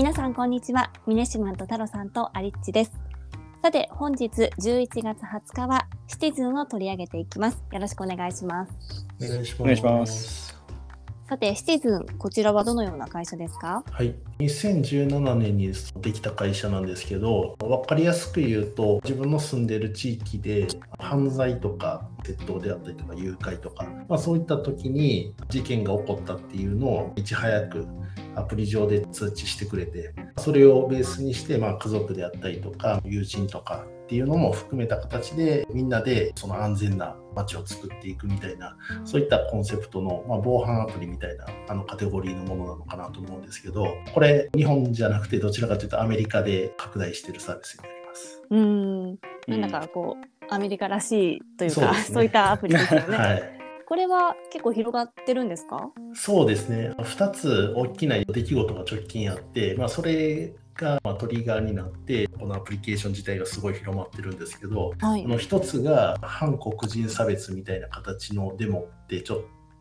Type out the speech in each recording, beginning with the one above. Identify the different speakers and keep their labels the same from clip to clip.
Speaker 1: 皆さんこんにちは。ミネシマンと太郎さんとアリッチです。さて本日11月20日はシティズンを取り上げていきます。よろしくお願いします。
Speaker 2: お願いします。
Speaker 3: お願いします。
Speaker 1: さてシティズンこちらはどのような会社ですか？
Speaker 2: はい、2017年にできた会社なんですけど、分かりやすく言うと、自分の住んでる地域で犯罪とか窃盗であったりとか誘拐とか、まあ、そういった時に事件が起こったっていうのをいち早くアプリ上で通知してくれて、それをベースにして、まあ、家族であったりとか友人とかっていうのも含めた形でみんなでその安全な街を作っていくみたいなそういったコンセプトの、まあ、防犯アプリみたいなあのカテゴリーのものなのかなと思うんですけどこれ日本じゃなくてどちらかというとアメリカで拡大しているサービスになります。
Speaker 1: うん。なんだかこう、アメリカらしいというかそう
Speaker 2: ね。
Speaker 1: いったアプリですよね、
Speaker 2: はい。
Speaker 1: これは結構広がってるんですか？
Speaker 2: そうですね。2つ大きな出来事が直近あって、まあ、それがまあトリガーになってこのアプリケーション自体がすごい広まってるんですけど
Speaker 1: はい。
Speaker 2: この一つが反黒人差別みたいな形のデモってちょっ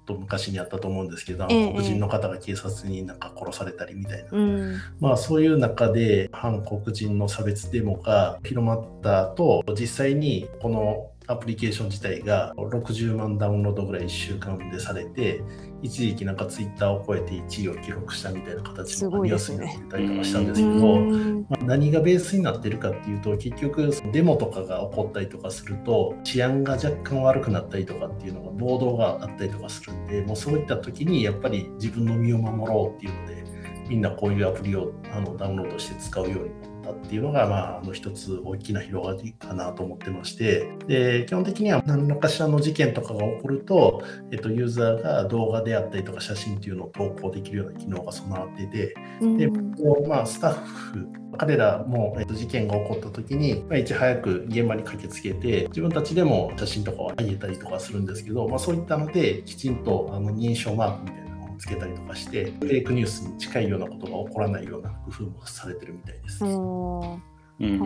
Speaker 2: と昔にあったと思うんですけど、
Speaker 1: ええ
Speaker 2: 黒人の方が警察になんか殺されたりみたいな、
Speaker 1: うん。
Speaker 2: まあそういう中で反黒人の差別デモが広まった後実際にこのアプリケーション自体が60万ダウンロードぐらい1週間でされて一時期なんかツイッターを超えて1位を記録したみたいな形
Speaker 1: す
Speaker 2: のニュースになってたりとかしたんですけ
Speaker 1: う
Speaker 2: ど、
Speaker 1: ん。
Speaker 2: まあ何がベースになってるかっていうと結局デモとかが起こったりとかすると治安が若干悪くなったりとかっていうのが暴動があったりとかするんでもうそういった時にやっぱり自分の身を守ろうっていうのでみんなこういうアプリをあのダウンロードして使うようになったっていうのが、まあ、あの一つ大きな広がりかなと思ってまして。で基本的には何らかしらの事件とかが起こると、えっと、ユーザーが動画であったりとか写真っていうのを投稿できるような機能が備わっていて。
Speaker 1: うん。
Speaker 2: まあ、スタッフ、彼らも、えっと、事件が起こった時に、まあ、いち早く現場に駆けつけて、自分たちでも写真とかを上げたりとかするんですけど、まあ、そういったので、きちんとあの認証マークみたいなつけたりとかして、フェイクニュースに近いようなことが起こらないような工夫もされてるみたいです。
Speaker 1: うん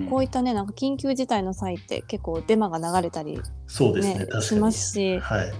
Speaker 1: こういったねなんか緊急事態の際って結構デマが流れたり、
Speaker 2: そうですね、
Speaker 1: ね、
Speaker 2: 確かに。
Speaker 1: しますし
Speaker 2: はい。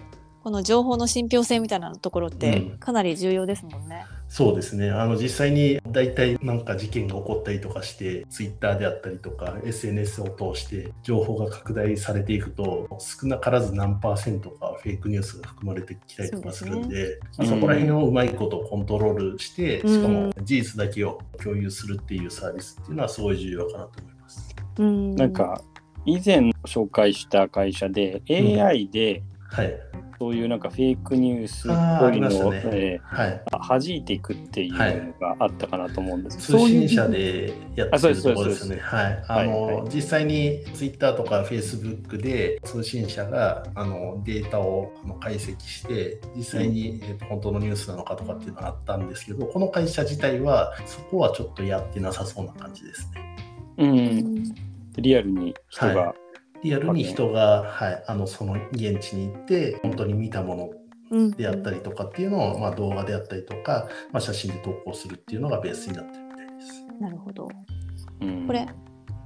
Speaker 1: この情報の信憑性みたいなところって
Speaker 2: うん
Speaker 1: かなり重要ですもんね。
Speaker 2: そうですね。あの実際に大体なんか事件が起こったりとかして、ツイッターであったりとか SNS を通して情報が拡大されていくと、少なからず何パーセントかフェイクニュースが含まれてきたりとかするんで、
Speaker 3: すね
Speaker 2: まあそこら辺をうまいことコントロールして、
Speaker 1: うん
Speaker 2: しかも事実だけを共有するっていうサービスっていうのはすごい重要かなと思います。
Speaker 1: うん
Speaker 3: なんか以前紹介した会社で AI で
Speaker 2: はい。
Speaker 3: そういうなんかフェイクニュースっぽいのを、
Speaker 2: ね。
Speaker 3: え
Speaker 2: はい。
Speaker 3: ー弾いていくっていうのがあったかなと思うんですけ
Speaker 2: 通
Speaker 3: ど、そういう
Speaker 2: 信社でやってるところですね。実際にツイッターとかフェイスブックで通信社があのデータを解析して、実際に、えーと本当のニュースなのかとかっていうのがあったんですけど、この会社自体はそこはちょっとやってなさそうな感じですね。
Speaker 3: う、
Speaker 1: うん。ん
Speaker 3: リアルに人が、
Speaker 2: はリアルに人が、はい、あのその現地に行って本当に見たもの
Speaker 1: うん
Speaker 2: であったりとかっていうのを、まあ、動画であったりとか、まあ、写真で投稿するっていうのがベースになってるみたいです。
Speaker 1: なるほど。
Speaker 3: うん
Speaker 1: これ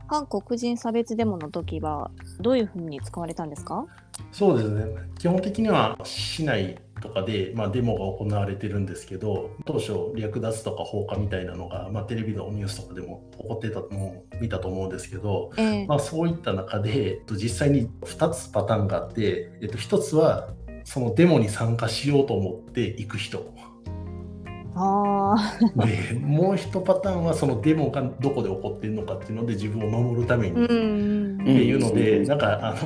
Speaker 1: 反黒人差別デモの時はどういうふうに使われたんですか？
Speaker 2: そうですね。基本的には市内とかで、まあ、デモが行われてるんですけど、当初、略奪とか放火みたいなのが、まあ、テレビのニュースとかでも起こってたのを見たと思うんですけど、
Speaker 1: ええ
Speaker 2: まあ、そういった中で、えっと実際に2つパターンがあって、えっと、1つは、そのデモに参加しようと思って行く人。
Speaker 1: ああ、
Speaker 2: で、もう1パターンは、そのデモがどこで起こってるのかっていうので、自分を守るために
Speaker 1: うんうん
Speaker 2: っていうので、
Speaker 3: うん。
Speaker 2: なんかあの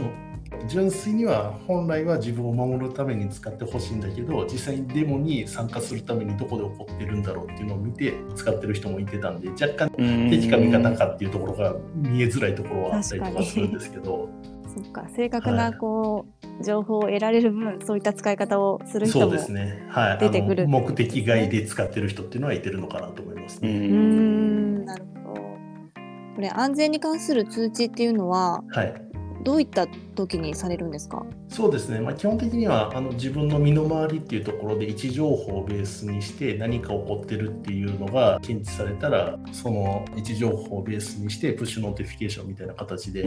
Speaker 2: 純粋には本来は自分を守るために使ってほしいんだけど実際にデモに参加するためにどこで起こってるんだろうっていうのを見て使ってる人もいてたんで若干
Speaker 3: うん。
Speaker 2: 敵か味方かっていうところが見えづらいところはあったりとかするんですけど
Speaker 1: そっか正確な
Speaker 2: はい。
Speaker 1: こう、情報を得られる分そういった使い方をする人も
Speaker 2: そうですね。はい。
Speaker 1: 出てくる
Speaker 2: あの目的外で使ってる人っていうのはいてるのかなと思います
Speaker 3: う
Speaker 2: ね、
Speaker 1: うーんなるほど。これ安全に関する通知っていうのは
Speaker 2: はい
Speaker 1: どういった時にされるんですか？
Speaker 2: そうですね、まあ、基本的にはあの自分の身の回りっていうところで位置情報をベースにして何か起こってるっていうのが検知されたらその位置情報をベースにして push notification みたいな形で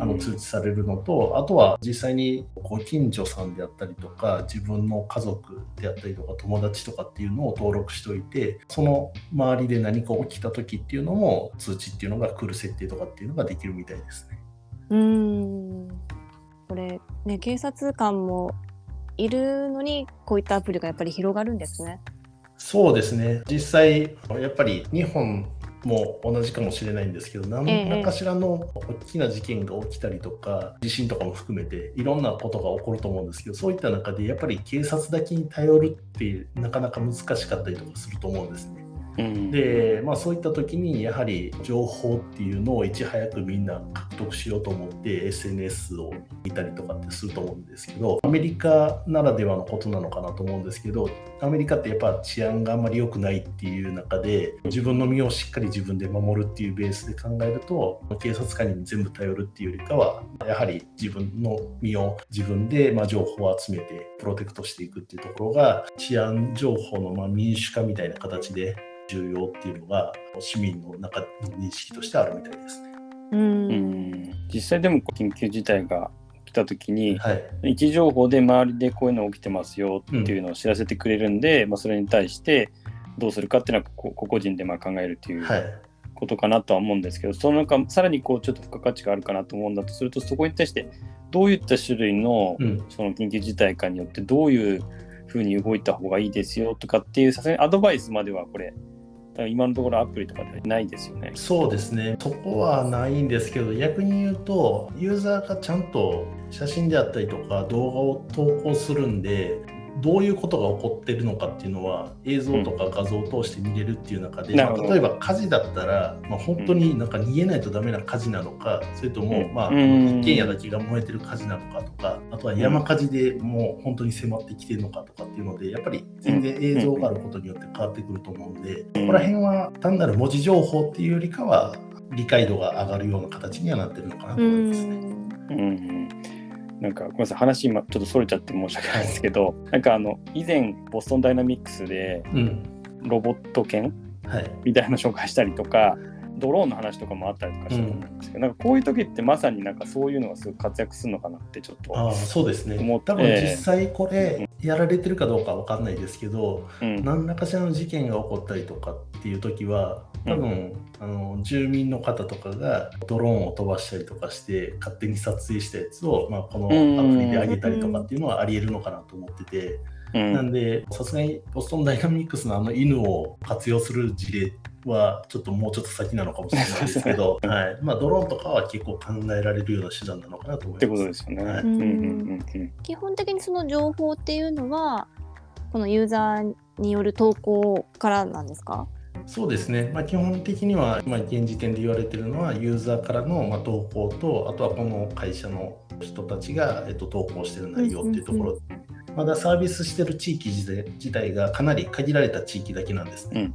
Speaker 2: あの通知されるのとあとは実際にご近所さんであったりとか自分の家族であったりとか友達とかっていうのを登録しておいてその周りで何か起きた時っていうのも通知っていうのが来る設定とかっていうのができるみたいですね。
Speaker 1: うんこれね警察官もいるのにこういったアプリがやっぱり広がるんですね。
Speaker 2: そうですね実際やっぱり日本も同じかもしれないんですけど何らかしらの大きな事件が起きたりとか地震とかも含めていろんなことが起こると思うんですけどそういった中でやっぱり警察だけに頼るってなかなか難しかったりとかすると思うんですね。で、まあ、そういった時にやはり情報っていうのをいち早くみんな獲得しようと思って SNS を見たりとかってすると思うんですけどアメリカならではのことなのかなと思うんですけどアメリカってやっぱ治安があんまり良くないっていう中で自分の身をしっかり自分で守るっていうベースで考えると警察官に全部頼るっていうよりかはやはり自分の身を自分でま情報を集めてプロテクトしていくっていうところが治安情報のま民主化みたいな形で重要っていうのが市民の中の認識としてあるみたいですね。
Speaker 3: うん。実際でも緊急事態が来た時に、はい、位置情報で周りでこういうの起きてますよっていうのを知らせてくれるんで、うん、まあ、それに対してどうするかっていうのは個々人でまあ考えるっていうことかなとは思うんですけど、はい、その中さらにこうちょっと付加価値があるかなと思うんだとするとそこに対してどういった種類のその緊急事態かによってどういうふうに動いた方がいいですよとかっていうさすがにアドバイスまではこれだから今のところアプリとかではないですよね。
Speaker 2: そうですね。そこはないんですけど、逆に言うと、ユーザーがちゃんと写真であったりとか動画を投稿するんで、どういうことが起こってるのかっていうのは映像とか画像を通して見れるっていう中で、うんまあ、例えば火事だったら、まあ、本当になんか逃げないとダメな火事なのか、それとも、まあ、一軒家だけが燃えてる火事なのかとかあとは山火事でもう本当に迫ってきてるのかとかっていうのでやっぱり全然映像があることによって変わってくると思うんで、ここら辺は単なる文字情報っていうよりかは理解度が上がるような形にはなってるのかなと思いますね。うん
Speaker 3: なんかごめんなさい話今ちょっとそれちゃって申し訳ないですけど、なんかあの以前ボストンダイナミックスでロボット犬、はい、みたいなの紹介したりとか、ドローンの話とかもあったりとかしたと思うん。ですけど、うん、なんかこういう時ってまさになんかそういうのがすごく活躍するのかなってちょっと
Speaker 2: あそうですね。多分実際これやられてるかどうかわかんないですけど、うん、何らかしらの事件が起こったりとかっていう時は多分、うん、あの住民の方とかがドローンを飛ばしたりとかして勝手に撮影したやつを、まあ、このアプリで上げたりとかっていうのはありえるのかなと思ってて。うん、なんで、さすがにボストンダイナミックスのあの犬を活用する事例はちょっともうちょっと先なのかもしれないですけど、はい。まあ、ドローンとかは結構考えられるような手段なのかなと思います。って
Speaker 3: ことですよね。はい
Speaker 1: 基本的にその情報っていうのはこのユーザーによる投稿からなんですか？
Speaker 2: そうですね、まあ、基本的には、まあ、現時点で言われているのはユーザーからのまあ投稿とあとはこの会社の人たちが、えっと、投稿している内容っていうところ、まだサービスしてる地域自体がかなり限られた地域だけなんですね。うん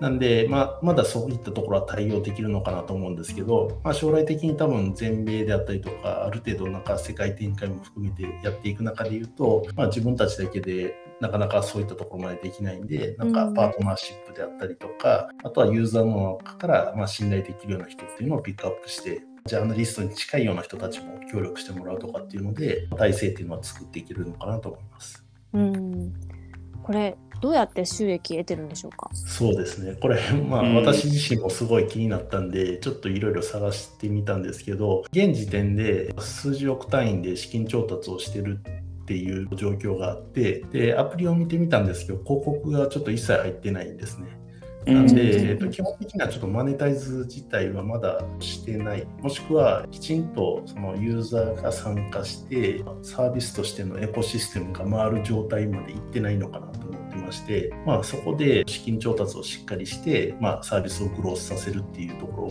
Speaker 2: なんで、まあ、まだそういったところは対応できるのかなと思うんですけど、まあ、将来的に多分全米であったりとか、ある程度なんか世界展開も含めてやっていく中で言うと、まあ、自分たちだけでなかなかそういったところまでできないんで、なんかパートナーシップであったりとか、あとはユーザーの中からま信頼できるような人っていうのをピックアップして、ジャーナリストに近いような人たちも協力してもらうとかっていうので、体制っていうのは作っていけるのかなと思います。
Speaker 1: うんこれどうやって収益得てるんでしょうか？
Speaker 2: そうですね、これ、まあ、私自身もすごい気になったんで、ちょっといろいろ探してみたんですけど、現時点で数十億単位で資金調達をしてるっていう状況があって、で、アプリを見てみたんですけど、広告がちょっと一切入ってないんですね。なんで、えっと、基本的にはちょっとマネタイズ自体はまだしてない、もしくはきちんとそのユーザーが参加して、サービスとしてのエコシステムが回る状態までいってないのかなと思ってまして、まあ、そこで資金調達をしっかりして、まあ、サービスをグロースさせるっていうところ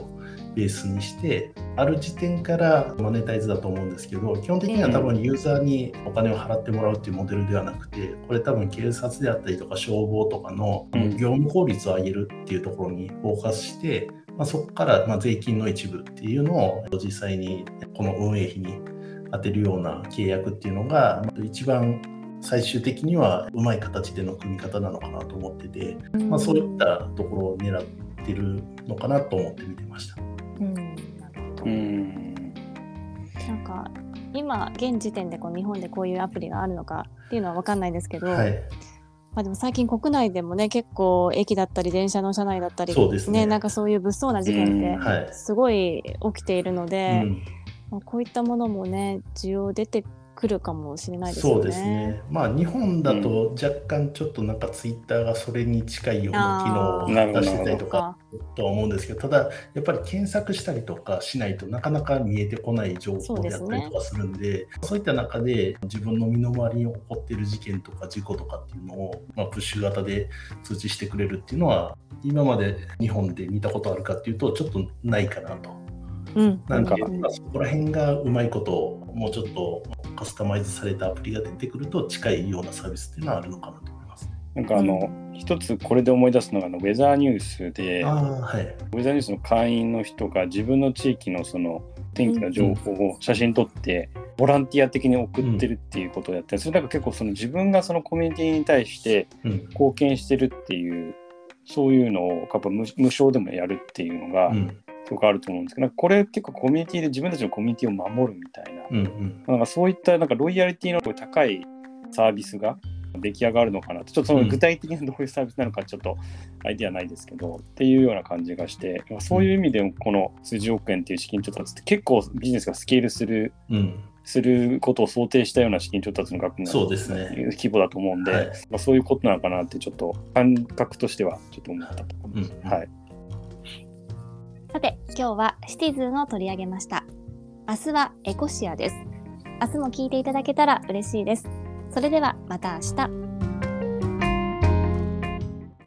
Speaker 2: ベースにして、ある時点からマネタイズだと思うんですけど、基本的には多分ユーザーにお金を払ってもらうっていうモデルではなくて、これ多分警察であったりとか消防とかの業務効率を上げるっていうところにフォーカスして、まあ、そこからま税金の一部っていうのを実際にこの運営費に当てるような契約っていうのが一番最終的にはうまい形での組み方なのかなと思ってて、まあ、そういったところを狙ってるのかなと思って見てました。うん、
Speaker 1: なんか今現時点でこう日本でこういうアプリがあるのかっていうのは分かんないですけど、はい、まあ、でも最近国内でもね結構駅だったり電車の車内だったり
Speaker 2: そうですね、ね
Speaker 1: なんかそういう物騒な事件ってすごい起きているので、はいうん、まあ、こういったものもね需要出て来るかもしれないですね。
Speaker 2: そうですね。まあ日本だと若干ちょっとなんかツイッターがそれに近いような機能を出してたりとかとは思うんですけど、ただやっぱり検索したりとかしないとなかなか見えてこない情報であったりとかするんで、そう、ね,、いった中で自分の身の回りに起こっている事件とか事故とかっていうのを、まあ、プッシュ型で通知してくれるっていうのは今まで日本で見たことあるかっていうとちょっとないかなと。うん、なんか、そこら辺がうまいことをもうちょっとカスタマイズされたアプリが出てくると近いようなサービスっていうのはあるのかなと思います、
Speaker 3: なんかあの、うん、一つこれで思い出すのがあのウェザーニュースで、はい、ウェザーニュースの会員の人が自分の地域のその天気の情報を写真撮って、ボランティア的に送ってるっていうことをやって、うん、それなんか結構その自分がそのコミュニティに対して貢献してるっていう、うん、そういうのをやっぱ無償でもやるっていうのが、とかあると思うんですけど、これ結構コミュニティで自分たちのコミュニティを守るみたいな、うんうん、なんかそういったなんかロイヤリティの高いサービスが出来上がるのかな。と、ちょっとその具体的にどういうサービスなのかちょっとアイディアないですけど、っていうような感じがして、そういう意味でもこの数十億円っていう資金調達って結構ビジネスがスケールする、うん、することを想定したような資金調達の額の
Speaker 2: そうですね。
Speaker 3: 規模だと思うんで、はい、まあ、そういうことなのかなってちょっと感覚としてはちょっと思ったところです。うん、はい
Speaker 1: さて、今日はシティズンを取り上げました。明日はエコシアです。明日も聞いていただけたら嬉しいです。それではまた明日。